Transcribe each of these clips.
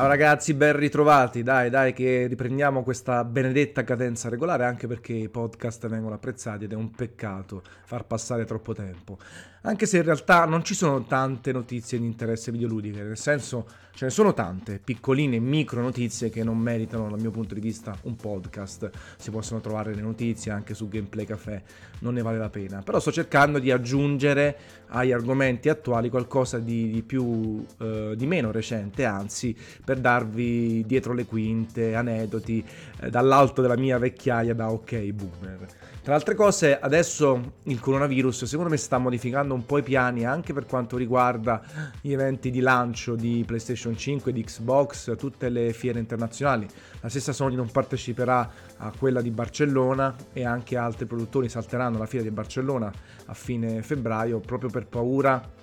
Ciao ragazzi, ben ritrovati. Dai, dai, che riprendiamo questa benedetta cadenza regolare, anche perché i podcast vengono apprezzati ed è un peccato far passare troppo tempo. Anche se in realtà non ci sono tante notizie di interesse videoludiche, nel senso ce ne sono tante, piccoline, micro notizie che non meritano, dal mio punto di vista, un podcast. Si possono trovare le notizie anche su Gameplay Café, non ne vale la pena. Però sto cercando di aggiungere agli argomenti attuali qualcosa di, di più, eh, di meno recente, anzi, per darvi dietro le quinte, aneddoti, eh, dall'alto della mia vecchiaia da ok boomer. Tra altre cose, adesso il coronavirus secondo me sta modificando un po' i piani anche per quanto riguarda gli eventi di lancio di PlayStation 5, di Xbox, tutte le fiere internazionali. La stessa Sony non parteciperà a quella di Barcellona e anche altri produttori salteranno la fiera di Barcellona a fine febbraio proprio per paura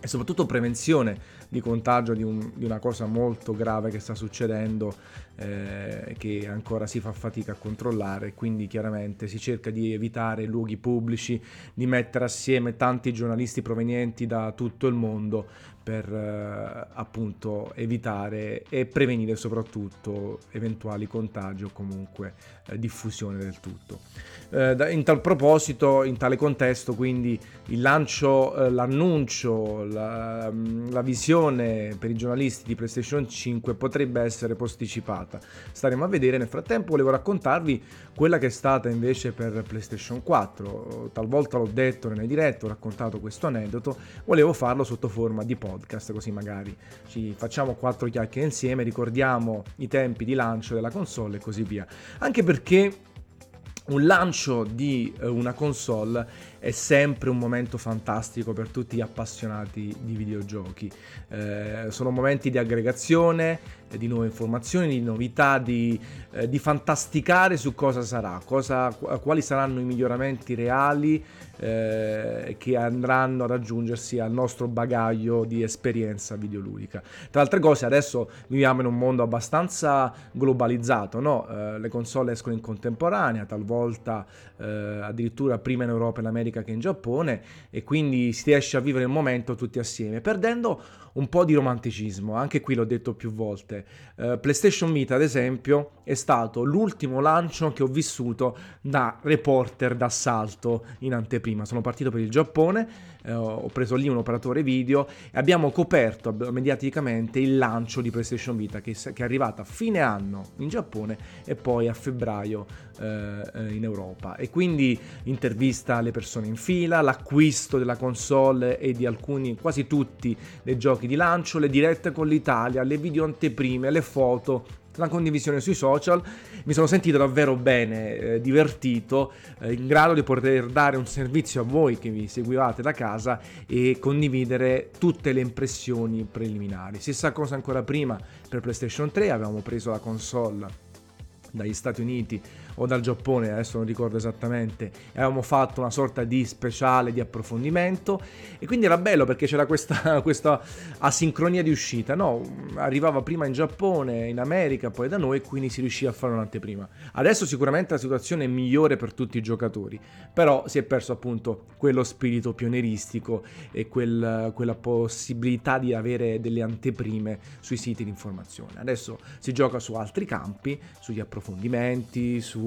e soprattutto prevenzione di contagio di, un, di, una cosa molto grave che sta succedendo eh, che ancora si fa fatica a controllare quindi chiaramente si cerca di evitare luoghi pubblici di mettere assieme tanti giornalisti provenienti da tutto il mondo per eh, appunto evitare e prevenire soprattutto eventuali contagi o comunque eh, diffusione del tutto. Eh, in tal proposito, in tale contesto, quindi il lancio, eh, l'annuncio, la, mm, la, visione per i giornalisti di PlayStation 5 potrebbe essere posticipata. Staremo a vedere. Nel frattempo volevo raccontarvi quella che è stata invece per PlayStation 4. Talvolta l'ho detto nelle dirette, ho raccontato questo aneddoto, volevo farlo sotto forma di podcast, così magari ci facciamo quattro chiacchiere insieme, ricordiamo i tempi di lancio della console e così via. Anche perché un lancio di eh, una console è sempre un momento fantastico per tutti gli appassionati di videogiochi. Eh, sono momenti di aggregazione, eh, di nuove informazioni, di novità, di, eh, di fantasticare su cosa sarà, cosa, quali saranno i miglioramenti reali eh, che andranno ad aggiungersi al nostro bagaglio di esperienza videoludica. Tra altre cose, adesso viviamo in un mondo abbastanza globalizzato, no? Eh, le console escono in contemporanea, talvolta eh, addirittura prima in Europa e in America che in Giappone, e quindi si riesce a vivere il momento tutti assieme, perdendo un po' di romanticismo, anche qui l'ho detto più volte. Uh, PlayStation Vita, ad esempio, è stato l'ultimo lancio che ho vissuto da reporter d'assalto in anteprima. Sono partito per il Giappone, eh, ho preso lì un operatore video e abbiamo coperto mediaticamente il lancio di PlayStation Vita che, che è arrivata a fine anno in Giappone e poi a febbraio eh, in Europa. E quindi intervista alle persone in fila, l'acquisto della console e di alcuni, quasi tutti, dei giochi di lancio, le dirette con l'Italia, le video anteprime, le foto la condivisione sui social, mi sono sentito davvero bene, eh, divertito, eh, in grado di poter dare un servizio a voi che vi seguivate da casa e condividere tutte le impressioni preliminari. Stessa cosa ancora prima per PlayStation 3, avevamo preso la console dagli Stati Uniti o dal Giappone, adesso non ricordo esattamente, avevamo fatto una sorta di speciale di approfondimento e quindi era bello perché c'era questa, questa asincronia di uscita, no? Arrivava prima in Giappone, in America, poi da noi e quindi si riusciva a fare un'anteprima. Adesso sicuramente la situazione è migliore per tutti i giocatori, però si è perso appunto quello spirito pionieristico e quel, quella possibilità di avere delle anteprime sui siti di informazione. Adesso si gioca su altri campi, sugli approfondimenti, su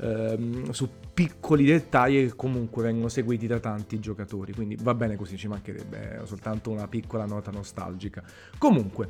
ehm, su piccoli dettagli che comunque vengono seguiti da tanti giocatori. Quindi va bene così, ci mancherebbe, è soltanto una piccola nota nostalgica. Comunque,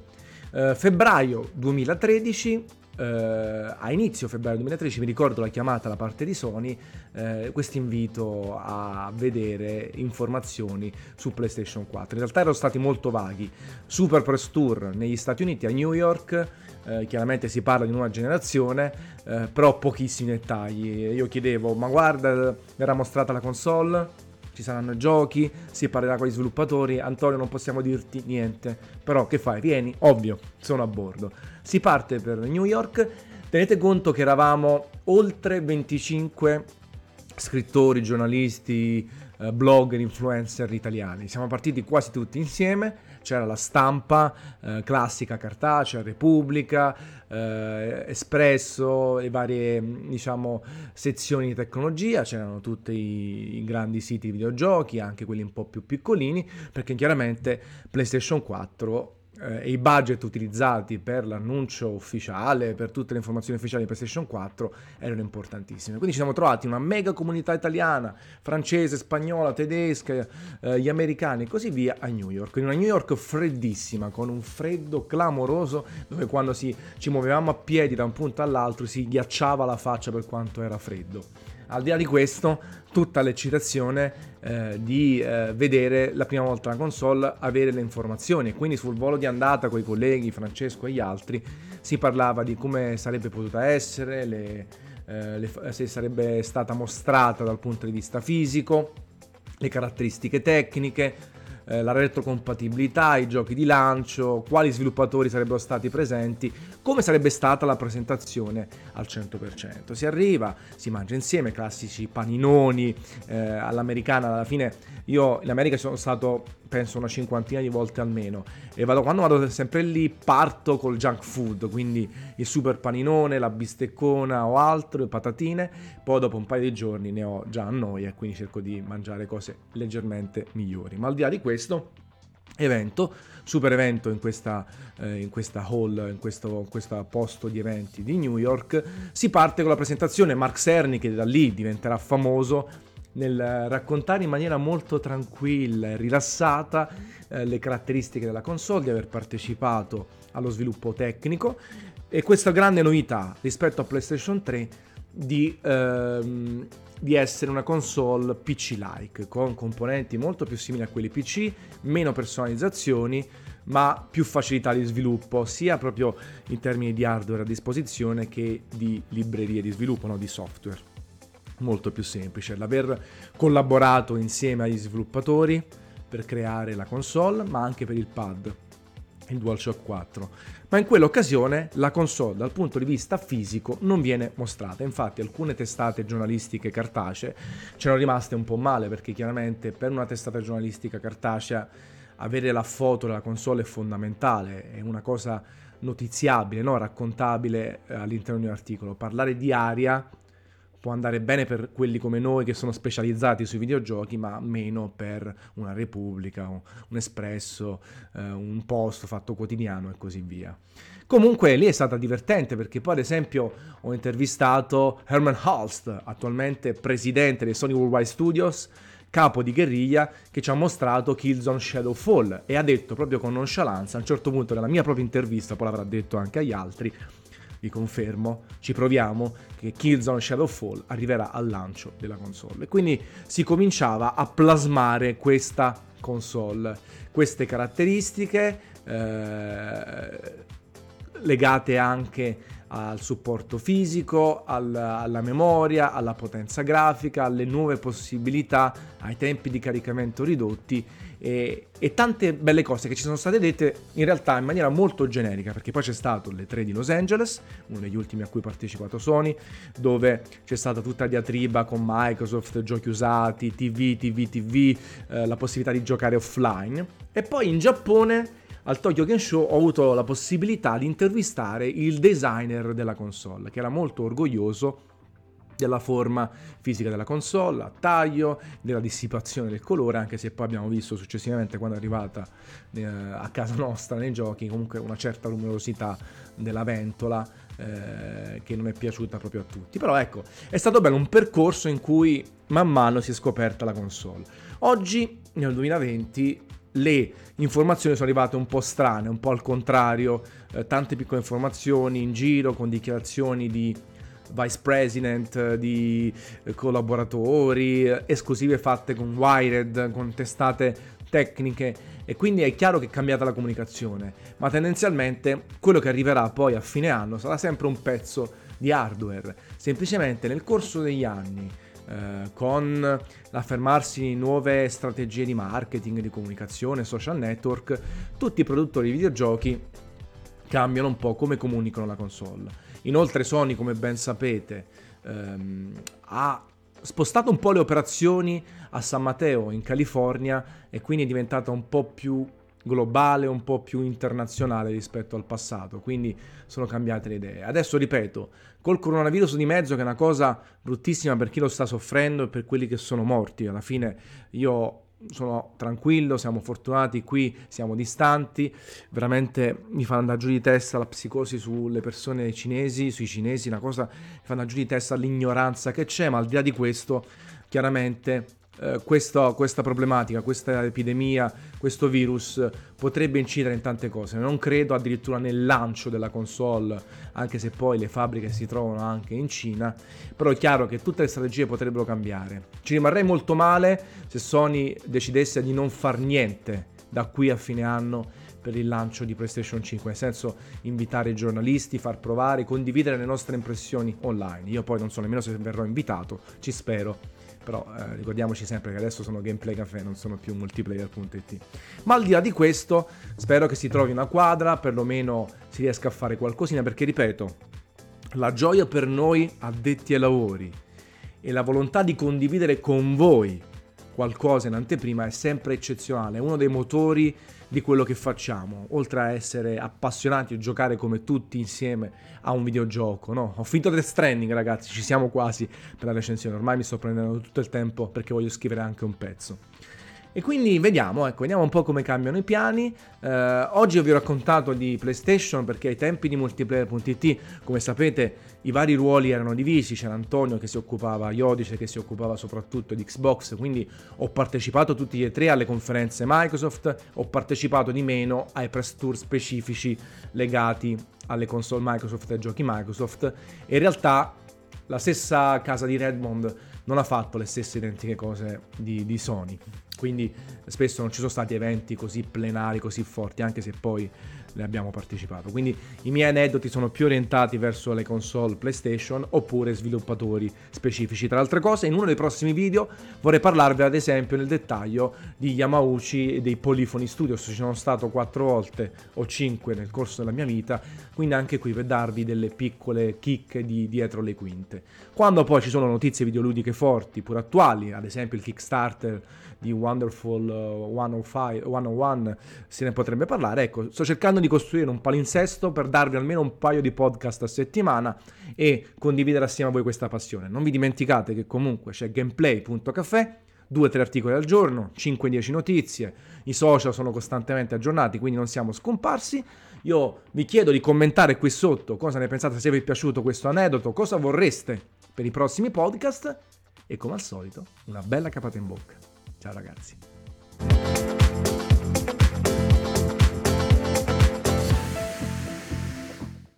eh, febbraio 2013 Uh, a inizio febbraio 2013 mi ricordo la chiamata da parte di Sony, uh, questo invito a vedere informazioni su PlayStation 4. In realtà erano stati molto vaghi. Super Press Tour negli Stati Uniti a New York, uh, chiaramente si parla di nuova generazione, però pochissimi dettagli. Io chiedevo, ma guarda, verrà mostrata la console? ci saranno giochi, si parlerà con gli sviluppatori. Antonio, non possiamo dirti niente, però che fai? Vieni, ovvio, sono a bordo. Si parte per New York. Tenete conto che eravamo oltre 25 scrittori, giornalisti, eh, blogger, influencer italiani. Siamo partiti quasi tutti insieme c'era la stampa eh, classica cartacea, Repubblica, eh, Espresso, le varie diciamo, sezioni di tecnologia, c'erano tutti i, i, grandi siti di videogiochi, anche quelli un po' più piccolini, perché chiaramente PlayStation 4 eh, e i budget utilizzati per l'annuncio ufficiale, per tutte le informazioni ufficiali di PlayStation 4 erano importantissime. Quindi ci siamo trovati una mega comunità italiana, francese, spagnola, tedesca, eh, gli americani e così via a New York. In una New York freddissima, con un freddo clamoroso, dove quando si, ci muovevamo a piedi da un punto all'altro si ghiacciava la faccia per quanto era freddo. Al di là di questo, tutta l'eccitazione eh, di eh, vedere la prima volta la console, avere le informazioni. Quindi sul volo di andata con i colleghi, Francesco e gli altri, si parlava di come sarebbe potuta essere, le, eh, le, se sarebbe stata mostrata dal punto di vista fisico, le caratteristiche tecniche, eh, la retrocompatibilità, i giochi di lancio, quali sviluppatori sarebbero stati presenti, come sarebbe stata la presentazione al 100%. Si arriva, si mangia insieme, classici paninoni eh, all'americana, alla fine io in America sono stato penso una cinquantina di volte almeno e vado, quando vado sempre lì parto col junk food, quindi il super paninone, la bisteccona o altro, le patatine, poi dopo un paio di giorni ne ho già a noia quindi cerco di mangiare cose leggermente migliori. Ma al di là di questo evento, super evento in questa, eh, in questa hall, in questo, in questo, posto di eventi di New York. Si parte con la presentazione Mark Cerny che da lì diventerà famoso nel raccontare in maniera molto tranquilla e rilassata eh, le caratteristiche della console, di aver partecipato allo sviluppo tecnico e questa grande novità rispetto a PlayStation 3 di, ehm, di essere una console PC-like, con componenti molto più simili a quelli PC, meno personalizzazioni, ma più facilità di sviluppo, sia proprio in termini di hardware a disposizione che di librerie di sviluppo, no? di software molto più semplice. L'aver collaborato insieme agli sviluppatori per creare la console, ma anche per il pad, il DualShock 4. Ma in quell'occasione la console dal punto di vista fisico non viene mostrata. Infatti alcune testate giornalistiche cartacee c'erano rimaste un po' male perché chiaramente per una testata giornalistica cartacea avere la foto della console è fondamentale, è una cosa notiziabile, no? raccontabile eh, all'interno di un articolo. Parlare di aria può andare bene per quelli come noi che sono specializzati sui videogiochi, ma meno per una Repubblica, un, Espresso, eh, un post fatto quotidiano e così via. Comunque lì è stata divertente perché poi ad esempio ho intervistato Herman Holst, attualmente presidente dei Sony Worldwide Studios, capo di guerriglia che ci ha mostrato Killzone Shadowfall e ha detto proprio con nonchalance a un certo punto nella mia propria intervista, poi l'avrà detto anche agli altri, vi confermo, ci proviamo, che Killzone Shadowfall arriverà al lancio della console. E quindi si cominciava a plasmare questa console, queste caratteristiche eh, legate anche al supporto fisico, alla, alla, memoria, alla potenza grafica, alle nuove possibilità, ai tempi di caricamento ridotti e, e, tante belle cose che ci sono state dette in realtà in maniera molto generica, perché poi c'è stato le 3 di Los Angeles, uno degli ultimi a cui ha partecipato Sony, dove c'è stata tutta diatriba con Microsoft, giochi usati, TV, TV, TV, eh, la possibilità di giocare offline. E poi in Giappone al Tokyo Game Show ho avuto la possibilità di intervistare il designer della console, che era molto orgoglioso della forma fisica della console, a taglio, della dissipazione del colore, anche se poi abbiamo visto successivamente quando è arrivata eh, a casa nostra nei giochi comunque una certa luminosità della ventola eh, che non è piaciuta proprio a tutti. Però ecco, è stato bello un percorso in cui man mano si è scoperta la console. Oggi, nel 2020, le informazioni sono arrivate un po' strane, un po' al contrario, eh, tante piccole informazioni in giro con dichiarazioni di vice president, di eh, collaboratori, eh, esclusive fatte con Wired, con testate tecniche e quindi è chiaro che è cambiata la comunicazione, ma tendenzialmente quello che arriverà poi a fine anno sarà sempre un pezzo di hardware, semplicemente nel corso degli anni eh, con l'affermarsi di nuove strategie di marketing, di comunicazione, social network, tutti i produttori di videogiochi cambiano un po' come comunicano la console. Inoltre Sony, come ben sapete, ehm, ha spostato un po' le operazioni a San Mateo in California e quindi è diventata un po' più globale, un po' più internazionale rispetto al passato, quindi sono cambiate le idee. Adesso ripeto, col coronavirus di mezzo che è una cosa bruttissima per chi lo sta soffrendo e per quelli che sono morti, alla fine io sono tranquillo, siamo fortunati, qui siamo distanti, veramente mi fa andare giù di testa la psicosi sulle persone cinesi, sui cinesi, una cosa mi fa andare giù di testa l'ignoranza che c'è, ma al di là di questo, chiaramente eh, questo, questa problematica, questa epidemia, questo virus potrebbe incidere in tante cose. Non credo addirittura nel lancio della console, anche se poi le fabbriche si trovano anche in Cina, però è chiaro che tutte le strategie potrebbero cambiare. Ci rimarrei molto male se Sony decidesse di non far niente da qui a fine anno per il lancio di PlayStation 5, nel senso invitare i giornalisti, far provare, condividere le nostre impressioni online. Io poi non so nemmeno se verrò invitato, ci spero però eh, ricordiamoci sempre che adesso sono Gameplay Café, non sono più multiplayer.it. Ma al di là di questo, spero che si trovi una quadra, perlomeno si riesca a fare qualcosina, perché ripeto, la gioia per noi addetti ai lavori e la volontà di condividere con voi qualcosa in anteprima è sempre eccezionale, è uno dei motori di quello che facciamo, oltre a essere appassionati e giocare come tutti insieme a un videogioco, no? Ho finito Death Stranding ragazzi, ci siamo quasi per la recensione, ormai mi sto prendendo tutto il tempo perché voglio scrivere anche un pezzo. E quindi vediamo, ecco, vediamo un po' come cambiano i piani. Eh, oggi vi ho raccontato di PlayStation perché ai tempi di multiplayer.it, come sapete, i vari ruoli erano divisi, c'era Antonio che si occupava, Iodice che si occupava soprattutto di Xbox, quindi ho partecipato tutti e tre alle conferenze Microsoft, ho partecipato di meno ai press tour specifici legati alle console Microsoft e ai giochi Microsoft e in realtà la stessa casa di Redmond non ha fatto le stesse identiche cose di, di Sony. Quindi spesso non ci sono stati eventi così plenari, così forti, anche se poi ne abbiamo partecipato. Quindi i miei aneddoti sono più orientati verso le console PlayStation oppure sviluppatori specifici. Tra altre cose, in uno dei prossimi video vorrei parlarvi ad esempio nel dettaglio di Yamauchi e dei Polyphony Studios. Ci sono stato quattro volte o cinque nel corso della mia vita, quindi anche qui per darvi delle piccole chicche di dietro le quinte. Quando poi ci sono notizie videoludiche forti, pur attuali, ad esempio il Kickstarter di Wonderful 105, uh, 101 se ne potrebbe parlare. Ecco, sto cercando di costruire un palinsesto per darvi almeno un paio di podcast a settimana e condividere assieme a voi questa passione. Non vi dimenticate che comunque c'è gameplay.caffè 2-3 articoli al giorno, 5-10 notizie, i social sono costantemente aggiornati, quindi non siamo scomparsi. Io vi chiedo di commentare qui sotto cosa ne pensate, se vi è piaciuto questo aneddoto, cosa vorreste per i prossimi podcast e come al solito una bella capata in bocca. Ciao ragazzi.